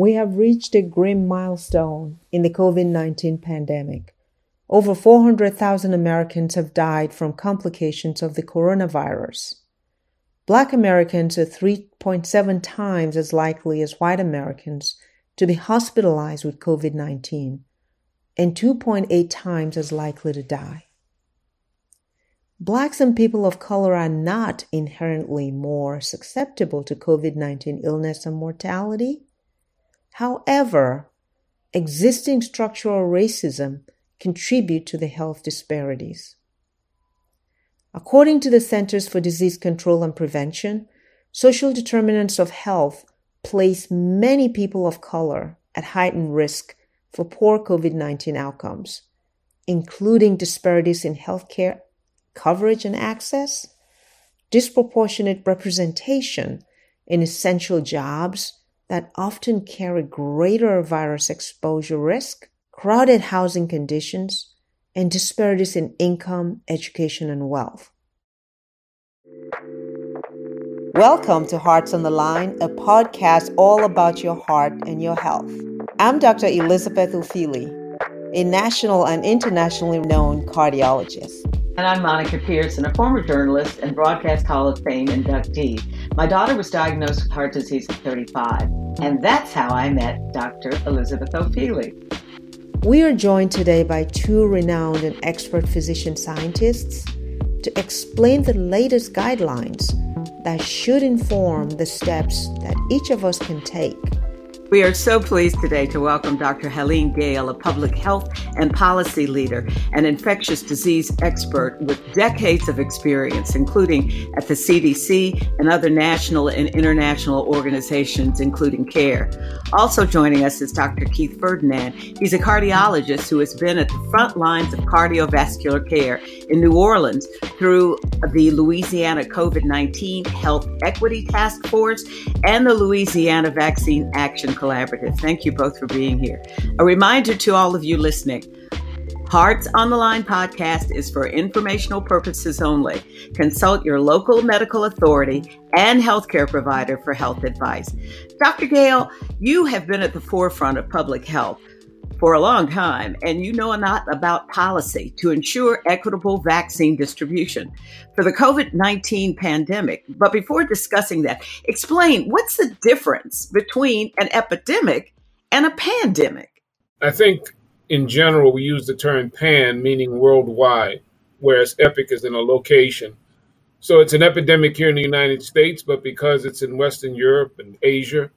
We have reached a grim milestone in the COVID 19 pandemic. Over 400,000 Americans have died from complications of the coronavirus. Black Americans are 3.7 times as likely as white Americans to be hospitalized with COVID 19 and 2.8 times as likely to die. Blacks and people of color are not inherently more susceptible to COVID 19 illness and mortality. However, existing structural racism contribute to the health disparities. According to the Centers for Disease Control and Prevention, social determinants of health place many people of color at heightened risk for poor COVID 19 outcomes, including disparities in healthcare coverage and access, disproportionate representation in essential jobs that often carry greater virus exposure risk, crowded housing conditions, and disparities in income, education, and wealth. Welcome to Hearts on the Line, a podcast all about your heart and your health. I'm Dr. Elizabeth Ofili, a national and internationally known cardiologist. And I'm Monica Pearson, a former journalist and Broadcast Hall of Fame inductee. My daughter was diagnosed with heart disease at 35, and that's how I met Dr. Elizabeth Ofili. We are joined today by two renowned and expert physician scientists to explain the latest guidelines that should inform the steps that each of us can take we are so pleased today to welcome Dr. Helene Gayle, a public health and policy leader and infectious disease expert with decades of experience, including at the CDC and other national and international organizations, including CARE. Also joining us is Dr. Keith Ferdinand. He's a cardiologist who has been at the front lines of cardiovascular care in New Orleans through the Louisiana COVID 19 Health Equity Task Force and the Louisiana Vaccine Action Collaborative. Thank you both for being here. A reminder to all of you listening Hearts on the Line podcast is for informational purposes only. Consult your local medical authority and healthcare provider for health advice. Dr. Gayle, you have been at the forefront of public health for a long time, and you know a lot about policy to ensure equitable vaccine distribution for the COVID 19 pandemic. But before discussing that, explain what's the difference between an epidemic and a pandemic? I think in general, we use the term pan, meaning worldwide, whereas epic is in a location. So it's an epidemic here in the United States, but because it's in Western Europe and Asia,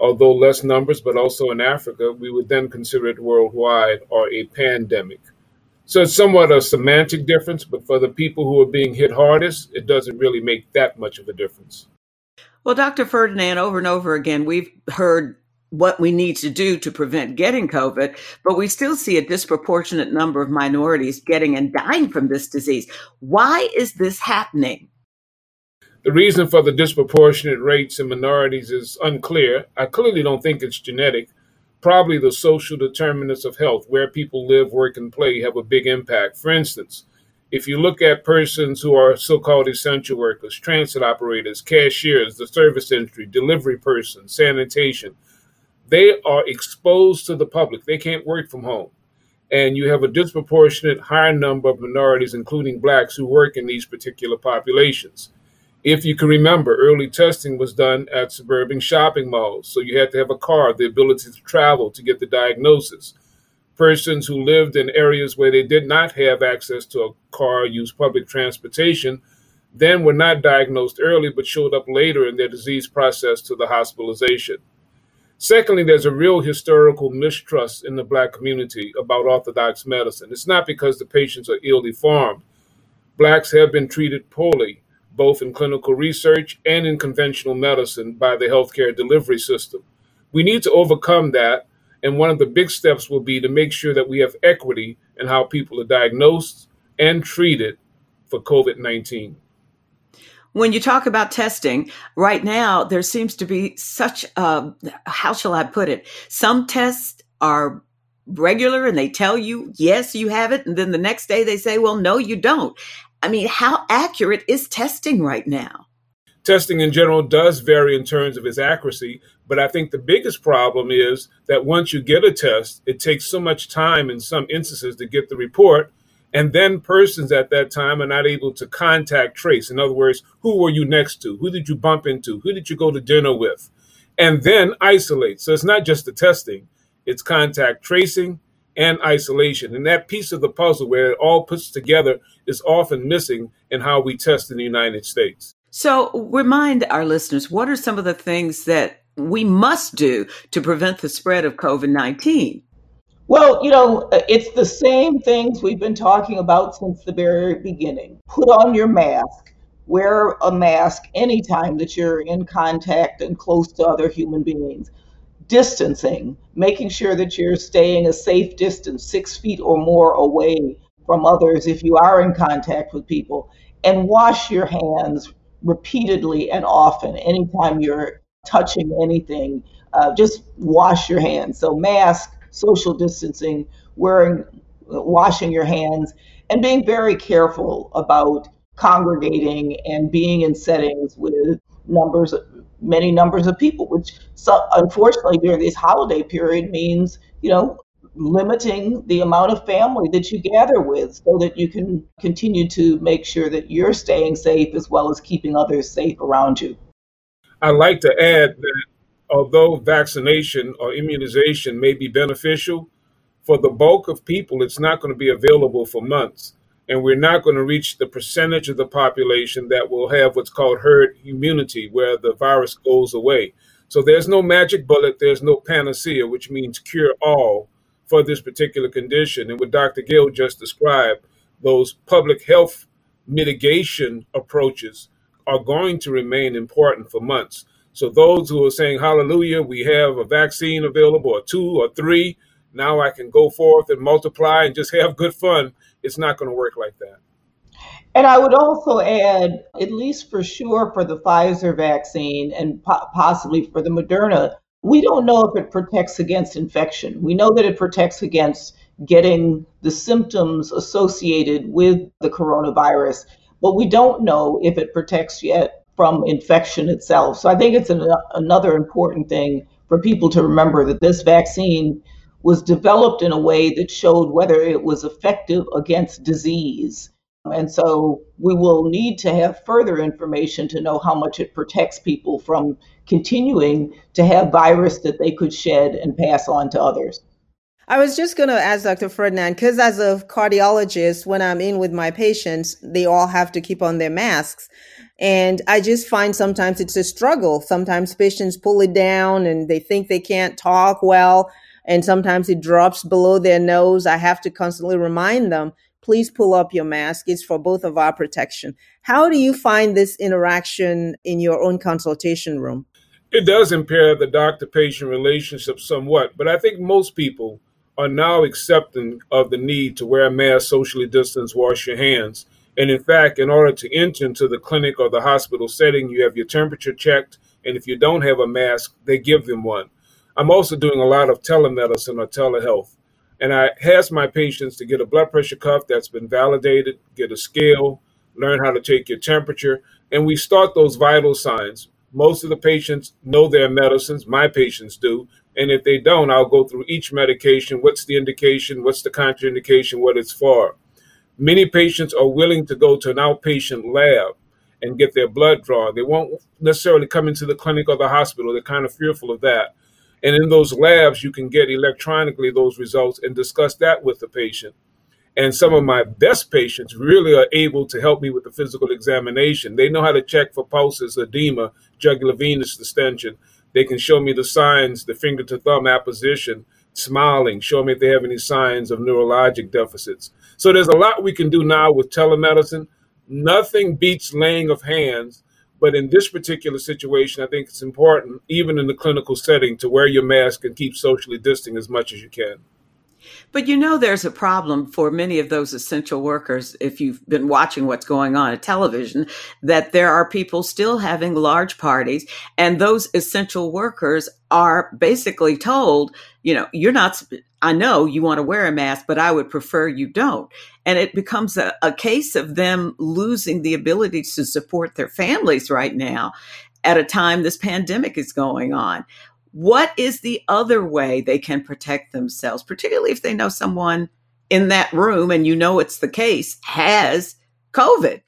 although less numbers, but also in Africa, we would then consider it worldwide or a pandemic. So it's somewhat a semantic difference, but for the people who are being hit hardest, it doesn't really make that much of a difference. Well, Dr. Ferdinand, over and over again, we've heard what we need to do to prevent getting COVID, but we still see a disproportionate number of minorities getting and dying from this disease. Why is this happening? The reason for the disproportionate rates in minorities is unclear. I clearly don't think it's genetic. Probably the social determinants of health, where people live, work, and play, have a big impact. For instance, if you look at persons who are so called essential workers, transit operators, cashiers, the service industry, delivery persons, sanitation, they are exposed to the public. They can't work from home. And you have a disproportionate higher number of minorities, including blacks, who work in these particular populations. If you can remember, early testing was done at suburban shopping malls. So you had to have a car, the ability to travel to get the diagnosis. Persons who lived in areas where they did not have access to a car, used public transportation, then were not diagnosed early but showed up later in their disease process to the hospitalization. Secondly, there's a real historical mistrust in the black community about orthodox medicine. It's not because the patients are ill informed. Blacks have been treated poorly both in clinical research and in conventional medicine by the healthcare delivery system. We need to overcome that, and one of the big steps will be to make sure that we have equity in how people are diagnosed and treated for COVID 19. When you talk about testing, right now there seems to be such a, how shall I put it? Some tests are regular and they tell you, yes, you have it. And then the next day they say, well, no, you don't. I mean, how accurate is testing right now? Testing in general does vary in terms of its accuracy, but I think the biggest problem is that once you get a test, it takes so much time in some instances to get the report, and then persons at that time are not able to contact trace. In other words, who were you next to? Who did you bump into? Who did you go to dinner with? And then isolate. So it's not just the testing, it's contact tracing and isolation. And that piece of the puzzle where it all puts together is often missing in how we test in the United States. So, remind our listeners what are some of the things that we must do to prevent the spread of COVID 19? Well, you know, it's the same things we've been talking about since the very beginning. Put on your mask, wear a mask anytime that you're in contact and close to other human beings. Distancing, making sure that you're staying a safe distance, six feet or more away from others if you are in contact with people, and wash your hands repeatedly and often. Anytime you're touching anything, uh, just wash your hands. So, mask, social distancing, wearing, washing your hands, and being very careful about congregating and being in settings with numbers, many numbers of people, which so, unfortunately during this holiday period means, you know, limiting the amount of family that you gather with so that you can continue to make sure that you're staying safe as well as keeping others safe around you. I'd like to add that although vaccination or immunization may be beneficial, for the bulk of people, it's not going to be available for months. And we're not going to reach the percentage of the population that will have what's called herd immunity, where the virus goes away. So there's no magic bullet, there's no panacea, which means cure all for this particular condition. And what Dr. Gayle just described, those public health mitigation approaches are going to remain important for months. So those who are saying, hallelujah, we have a vaccine available, or two or three, now I can go forth and multiply and just have good fun. It's not going to work like that. And I would also add, at least for sure for the Pfizer vaccine and po- possibly for the Moderna, we don't know if it protects against infection. We know that it protects against getting the symptoms associated with the coronavirus, but we don't know if it protects yet from infection itself. So I think it's an, another important thing for people to remember that this vaccine was developed in a way that showed whether it was effective against disease. And so we will need to have further information to know how much it protects people from continuing to have virus that they could shed and pass on to others. I was just going to ask Dr. Ferdinand, because as a cardiologist, when I'm in with my patients, they all have to keep on their masks. And I just find sometimes it's a struggle. Sometimes patients pull it down and they think they can't talk well. And sometimes it drops below their nose. I have to constantly remind them please pull up your mask. It's for both of our protection. How do you find this interaction in your own consultation room? It does impair the doctor patient relationship somewhat, but I think most people are now accepting of the need to wear a mask, socially distance, wash your hands. And in fact, in order to enter into the clinic or the hospital setting, you have your temperature checked. And if you don't have a mask, they give them one. I'm also doing a lot of telemedicine or telehealth. And I ask my patients to get a blood pressure cuff that's been validated, get a scale, learn how to take your temperature, and we start those vital signs. Most of the patients know their medicines, my patients do. And if they don't, I'll go through each medication. What's the indication? What's the contraindication? What it's for? Many patients are willing to go to an outpatient lab and get their blood drawn. They won't necessarily come into the clinic or the hospital. They're kind of fearful of that. And in those labs, you can get electronically those results and discuss that with the patient. And some of my best patients really are able to help me with the physical examination. They know how to check for pulses, edema, jugular venous distension. They can show me the signs, the finger to thumb apposition, smiling, show me if they have any signs of neurologic deficits. So there's a lot we can do now with telemedicine. Nothing beats laying of hands but in this particular situation, I think it's important, even in the clinical setting, to wear your mask and keep socially distancing as much as you can. But you know, there's a problem for many of those essential workers, if you've been watching what's going on at television, that there are people still having large parties, and those essential workers are basically told, you know, you're not, I know you want to wear a mask, but I would prefer you don't. And it becomes a, a case of them losing the ability to support their families right now at a time this pandemic is going on. What is the other way they can protect themselves, particularly if they know someone in that room and you know it's the case has COVID?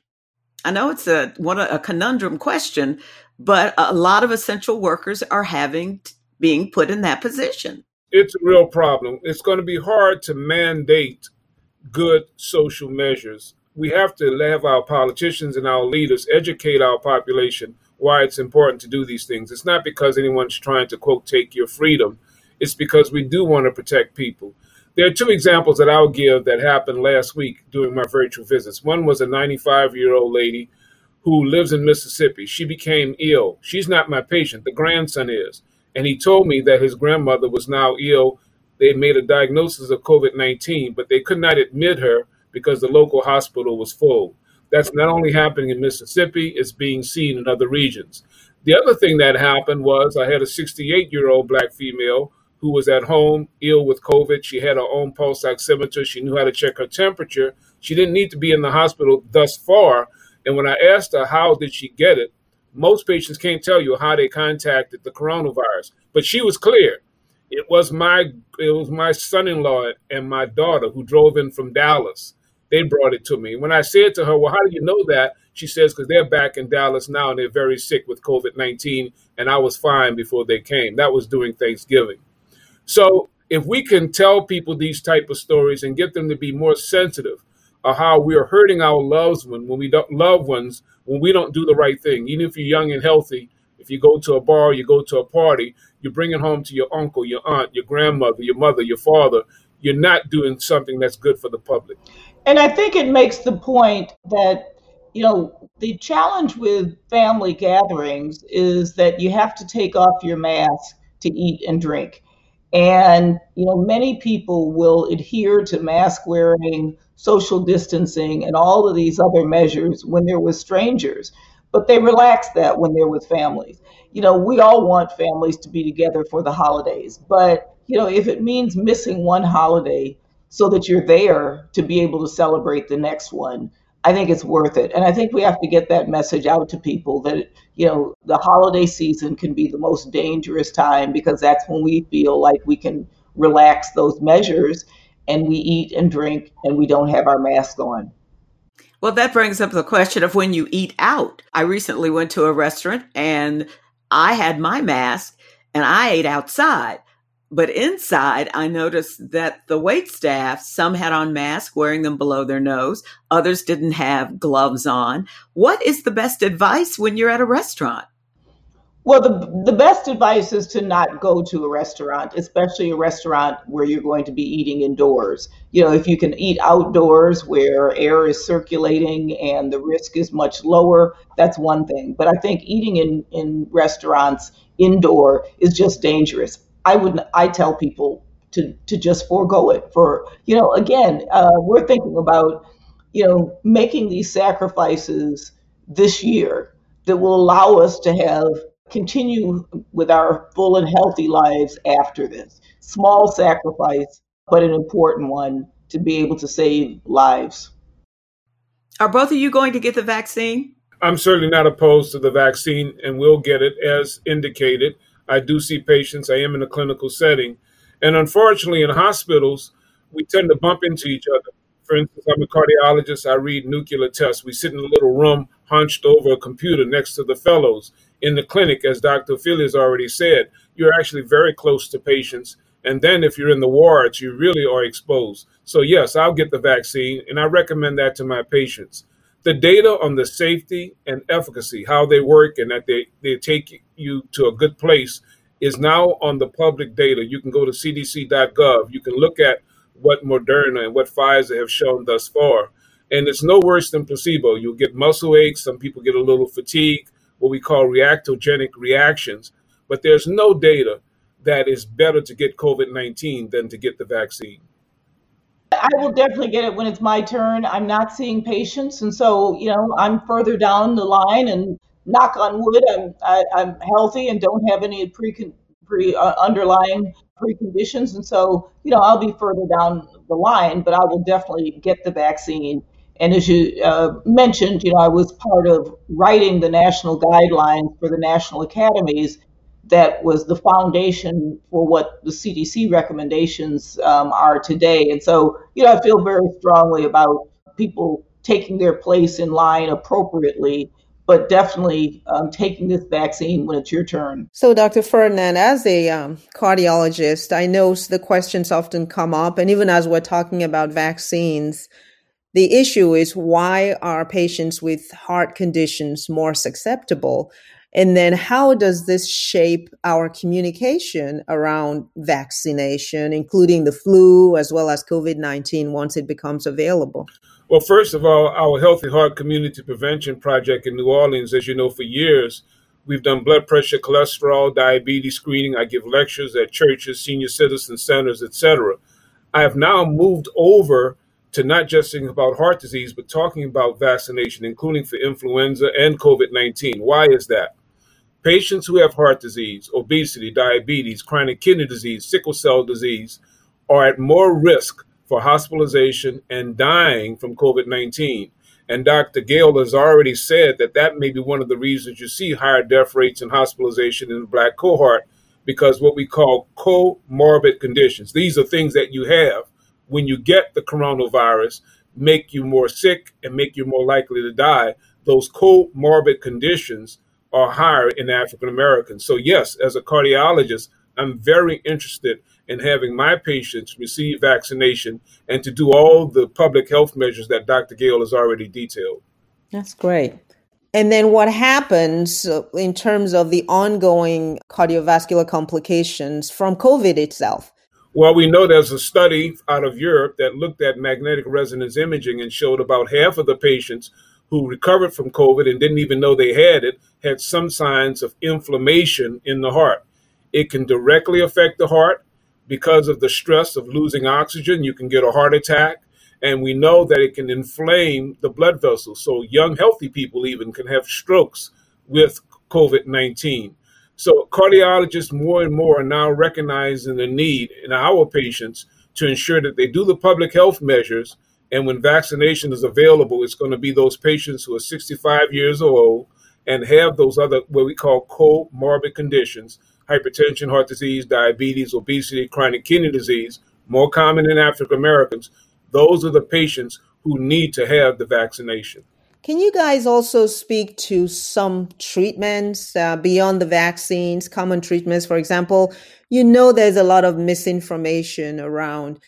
I know it's a what a, a conundrum question, but a lot of essential workers are having being put in that position. It's a real problem. It's going to be hard to mandate good social measures. We have to have our politicians and our leaders educate our population why it's important to do these things. It's not because anyone's trying to, quote, take your freedom. It's because we do want to protect people. There are two examples that I'll give that happened last week during my virtual visits. One was a 95 year old lady who lives in Mississippi. She became ill. She's not my patient, the grandson is. And he told me that his grandmother was now ill. They made a diagnosis of COVID 19, but they could not admit her because the local hospital was full. That's not only happening in Mississippi, it's being seen in other regions. The other thing that happened was I had a 68 year old black female who was at home ill with COVID. She had her own pulse oximeter. She knew how to check her temperature. She didn't need to be in the hospital thus far. And when I asked her how did she get it, most patients can't tell you how they contacted the coronavirus. But she was clear. It was my it was my son-in-law and my daughter who drove in from Dallas they brought it to me. When I said to her, Well, how do you know that? She says, Because they're back in Dallas now and they're very sick with COVID 19, and I was fine before they came. That was during Thanksgiving. So if we can tell people these type of stories and get them to be more sensitive of how we are hurting our loved ones when we don't loved ones when we don't do the right thing, even if you're young and healthy, if you go to a bar, you go to a party, you bring it home to your uncle, your aunt, your grandmother, your mother, your father, you're not doing something that's good for the public. And I think it makes the point that, you know, the challenge with family gatherings is that you have to take off your mask to eat and drink. And, you know, many people will adhere to mask wearing, social distancing, and all of these other measures when they're with strangers, but they relax that when they're with families. You know, we all want families to be together for the holidays, but, you know, if it means missing one holiday, so that you're there to be able to celebrate the next one. I think it's worth it. And I think we have to get that message out to people that, you know, the holiday season can be the most dangerous time because that's when we feel like we can relax those measures and we eat and drink and we don't have our mask on. Well, that brings up the question of when you eat out. I recently went to a restaurant and I had my mask and I ate outside. But inside, I noticed that the wait staff, some had on masks, wearing them below their nose. Others didn't have gloves on. What is the best advice when you're at a restaurant? Well, the, the best advice is to not go to a restaurant, especially a restaurant where you're going to be eating indoors. You know, if you can eat outdoors where air is circulating and the risk is much lower, that's one thing. But I think eating in, in restaurants indoor is just dangerous. I would I tell people to to just forego it for you know again uh, we're thinking about you know making these sacrifices this year that will allow us to have continue with our full and healthy lives after this. Small sacrifice but an important one to be able to save lives. Are both of you going to get the vaccine? I'm certainly not opposed to the vaccine and we'll get it as indicated I do see patients. I am in a clinical setting. And unfortunately, in hospitals, we tend to bump into each other. For instance, I'm a cardiologist. I read nuclear tests. We sit in a little room hunched over a computer next to the fellows. In the clinic, as Dr. Ofili has already said, you're actually very close to patients. And then if you're in the wards, you really are exposed. So, yes, I'll get the vaccine, and I recommend that to my patients the data on the safety and efficacy, how they work, and that they, they take you to a good place is now on the public data. You can go to cdc.gov. You can look at what Moderna and what Pfizer have shown thus far. And it's no worse than placebo. You'll get muscle aches. Some people get a little fatigue, what we call reactogenic reactions. But there's no data that is better to get COVID 19 than to get the vaccine. I will definitely get it when it's my turn. I'm not seeing patients, and so you know I'm further down the line. And knock on wood, I'm I, am i am healthy and don't have any pre pre uh, underlying preconditions, and so you know I'll be further down the line, but I will definitely get the vaccine. And as you uh, mentioned, you know I was part of writing the national guidelines for the national academies that was the foundation for what the CDC recommendations um, are today. And so, you know, I feel very strongly about people taking their place in line appropriately but definitely um, taking this vaccine when it's your turn. So, Dr. Ferdinand, as a um, cardiologist, I know the questions often come up, and even as we're talking about vaccines, the issue is why are patients with heart conditions more susceptible? And then how does this shape our communication around vaccination, including the flu as well as COVID 19 once it becomes available? Well, first of all, our Healthy Heart Community Prevention Project in New Orleans, as you know, for years, we've done blood pressure, cholesterol, diabetes screening. I give lectures at churches, senior citizen centers, etc. I have now moved over to not just thinking about heart disease, but talking about vaccination, including for influenza and COVID 19. Why is that? Patients who have heart disease, obesity, diabetes, chronic kidney disease, sickle cell disease are at more risk for hospitalization and dying from COVID 19. And Dr. Gayle has already said that that may be one of the reasons you see higher death rates and hospitalization in the black cohort because what we call comorbid conditions. These are things that you have when you get the coronavirus, make you more sick and make you more likely to die. Those comorbid conditions are higher in African Americans. So, yes, as a cardiologist, I'm very interested in having my patients receive vaccination and to do all the public health measures that Dr. Gayle has already detailed. That's great. And then what happens uh, in terms of the ongoing cardiovascular complications from COVID itself? Well, we know there's a study out of Europe that looked at magnetic resonance imaging and showed about half of the patients who recovered from COVID and didn't even know they had it had some signs of inflammation in the heart. It can directly affect the heart because of the stress of losing oxygen. You can get a heart attack. And we know that it can inflame the blood vessels. So, young, healthy people even can have strokes with COVID 19. So, cardiologists more and more are now recognizing the need in our patients to ensure that they do the public health measures and when vaccination is available, it's going to be those patients who are 65 years old and have those other, what we call comorbid conditions hypertension, heart disease, diabetes, obesity, chronic kidney disease, more common in African Americans. Those are the patients who need to have the vaccination. Can you guys also speak to some treatments uh, beyond the vaccines, common treatments? For example, you know there's a lot of misinformation around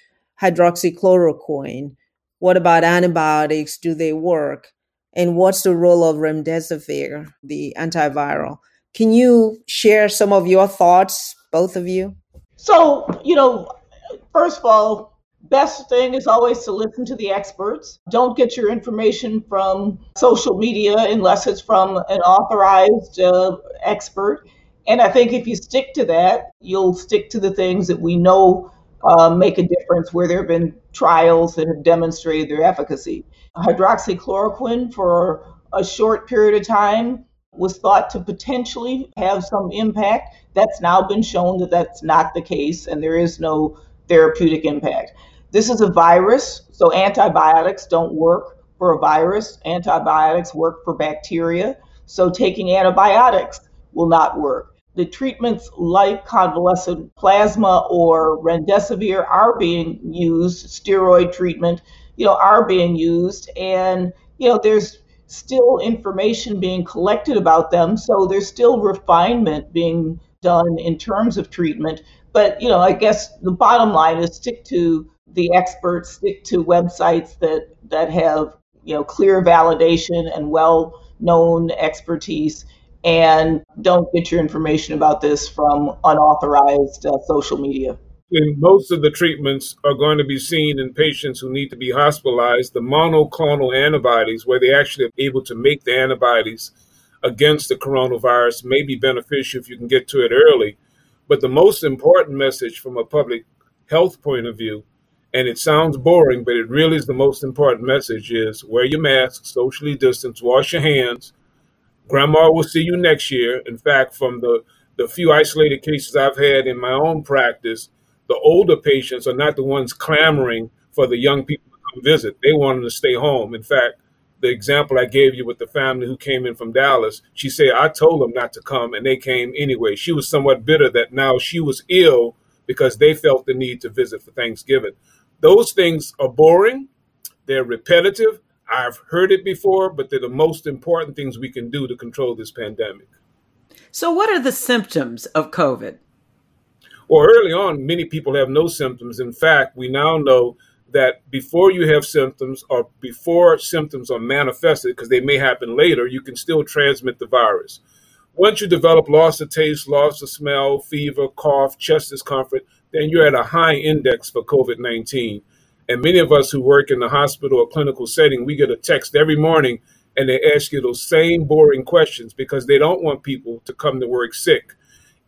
hydroxychloroquine what about antibiotics? Do they work? And what's the role of remdesivir, the antiviral? Can you share some of your thoughts, both of you? So, you know, first of all, best thing is always to listen to the experts. Don't get your information from social media unless it's from an authorized uh, expert. And I think if you stick to that, you'll stick to the things that we know uh, make a difference where there have been trials that have demonstrated their efficacy. Hydroxychloroquine, for a short period of time, was thought to potentially have some impact. That's now been shown that that's not the case, and there is no therapeutic impact. This is a virus, so antibiotics don't work for a virus. Antibiotics work for bacteria, so taking antibiotics will not work the treatments like convalescent plasma or remdesivir are being used, steroid treatment, you know, are being used. And, you know, there's still information being collected about them. So there's still refinement being done in terms of treatment. But, you know, I guess the bottom line is stick to the experts, stick to websites that, that have, you know, clear validation and well known expertise and don't get your information about this from unauthorized uh, social media. And most of the treatments are going to be seen in patients who need to be hospitalized. The monoclonal antibodies, where they actually are able to make the antibodies against the coronavirus, may be beneficial if you can get to it early. But the most important message from a public health point of view And it sounds boring, but it really is the most important message is wear your mask, socially distance, wash your hands. Grandma will see you next year. In fact, from the, the few isolated cases I've had in my own practice, the older patients are not the ones clamoring for the young people to come visit. They want them to stay home. In fact, the example I gave you with the family who came in from Dallas, she said, I told them not to come and they came anyway. She was somewhat bitter that now she was ill because they felt the need to visit for Thanksgiving. Those things are boring, they're repetitive. I've heard it before, but they're the most important things we can do to control this pandemic. So, what are the symptoms of COVID? Well, early on, many people have no symptoms. In fact, we now know that before you have symptoms or before symptoms are manifested, because they may happen later, you can still transmit the virus. Once you develop loss of taste, loss of smell, fever, cough, chest discomfort, then you're at a high index for COVID 19. And many of us who work in the hospital or clinical setting, we get a text every morning and they ask you those same boring questions because they don't want people to come to work sick.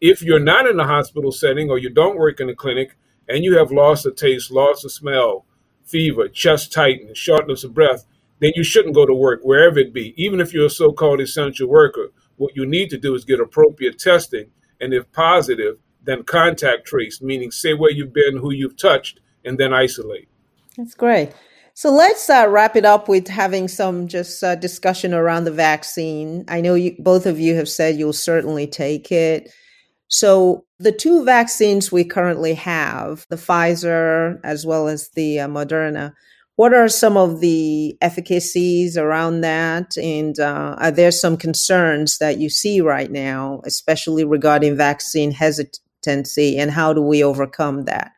If you're not in a hospital setting or you don't work in a clinic and you have loss of taste, loss of smell, fever, chest tightness, shortness of breath, then you shouldn't go to work wherever it be, even if you're a so called essential worker. What you need to do is get appropriate testing, and if positive, then contact trace, meaning say where you've been, who you've touched, and then isolate. That's great. So let's uh, wrap it up with having some just uh, discussion around the vaccine. I know you, both of you have said you'll certainly take it. So the two vaccines we currently have, the Pfizer as well as the uh, Moderna, what are some of the efficacies around that? And uh, are there some concerns that you see right now, especially regarding vaccine hesitancy, and how do we overcome that?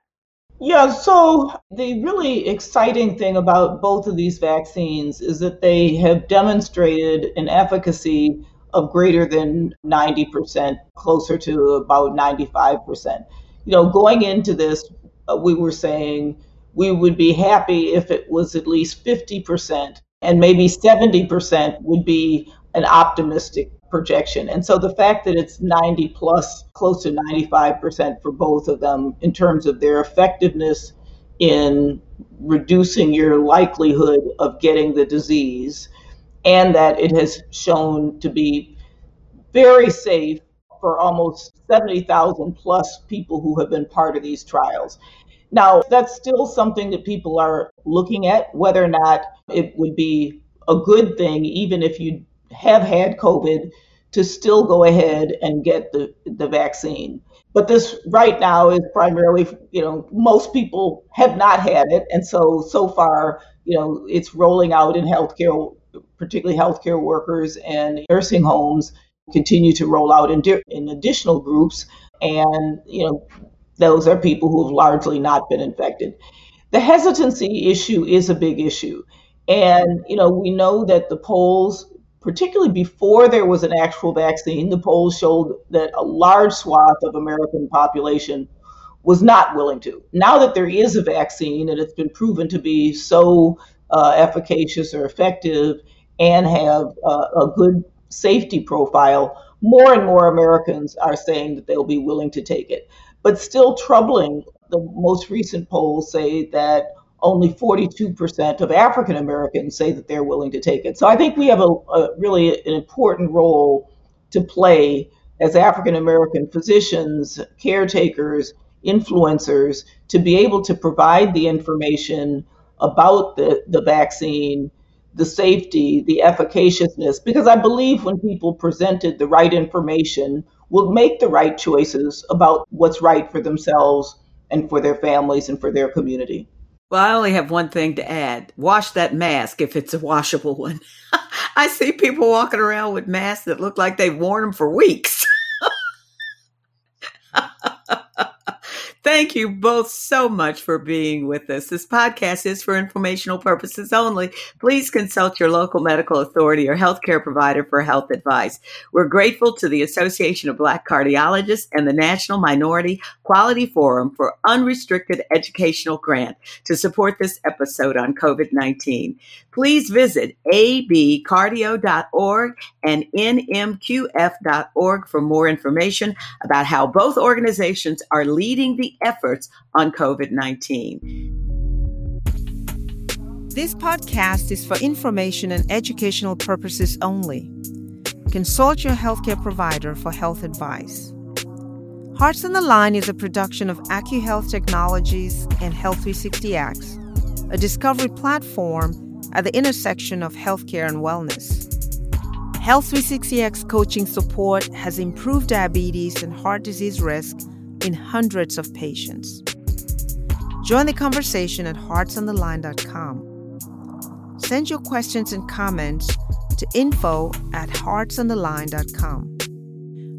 Yeah, so the really exciting thing about both of these vaccines is that they have demonstrated an efficacy of greater than 90%, closer to about 95%. You know, going into this, uh, we were saying we would be happy if it was at least 50%, and maybe 70% would be an optimistic projection. And so the fact that it's 90 plus, close to 95% for both of them in terms of their effectiveness in reducing your likelihood of getting the disease and that it has shown to be very safe for almost 70,000 plus people who have been part of these trials. Now, that's still something that people are looking at, whether or not it would be a good thing, even if you have had COVID, to still go ahead and get the, the vaccine. But this right now is primarily, you know, most people have not had it. And so, so far, you know, it's rolling out in healthcare particularly healthcare workers and nursing homes, continue to roll out in, di- in additional groups. And, you know, those are people who have largely not been infected. The hesitancy issue is a big issue. And, you know, we know that the polls, particularly before there was an actual vaccine, the polls showed that a large swath of American population was not willing to. Now that there is a vaccine and it's been proven to be so uh, efficacious or effective and have uh, a good safety profile, more and more Americans are saying that they'll be willing to take it. But still troubling, the most recent polls say that only 42% of African Americans say that they're willing to take it. So I think we have a, a really an important role to play as African American physicians, caretakers, influencers to be able to provide the information about the, the vaccine, the safety, the efficaciousness, because I believe when people presented the right information, will make the right choices about what's right for themselves and for their families and for their community. Well, I only have one thing to add. Wash that mask if it's a washable one. I see people walking around with masks that look like they've worn them for weeks. Thank you both so much for being with us. This podcast is for informational purposes only. Please consult your local medical authority or healthcare provider for health advice. We're grateful to the Association of Black Cardiologists and the National Minority Quality Forum for unrestricted educational grant to support this episode on COVID-19. Please visit abcardio.org and nmqf.org for more information about how both organizations are leading the efforts on COVID 19. This podcast is for information and educational purposes only. Consult your healthcare provider for health advice. Hearts on the Line is a production of AccuHealth Technologies and Health 360X, a discovery platform at the intersection of healthcare and wellness. Health 360X coaching support has improved diabetes and heart disease risk in hundreds of patients. Join the conversation at heartsontheline.com. Send your questions and comments to info at heartsontheline.com.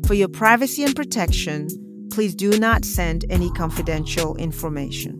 For your privacy and protection, please do not send any confidential information.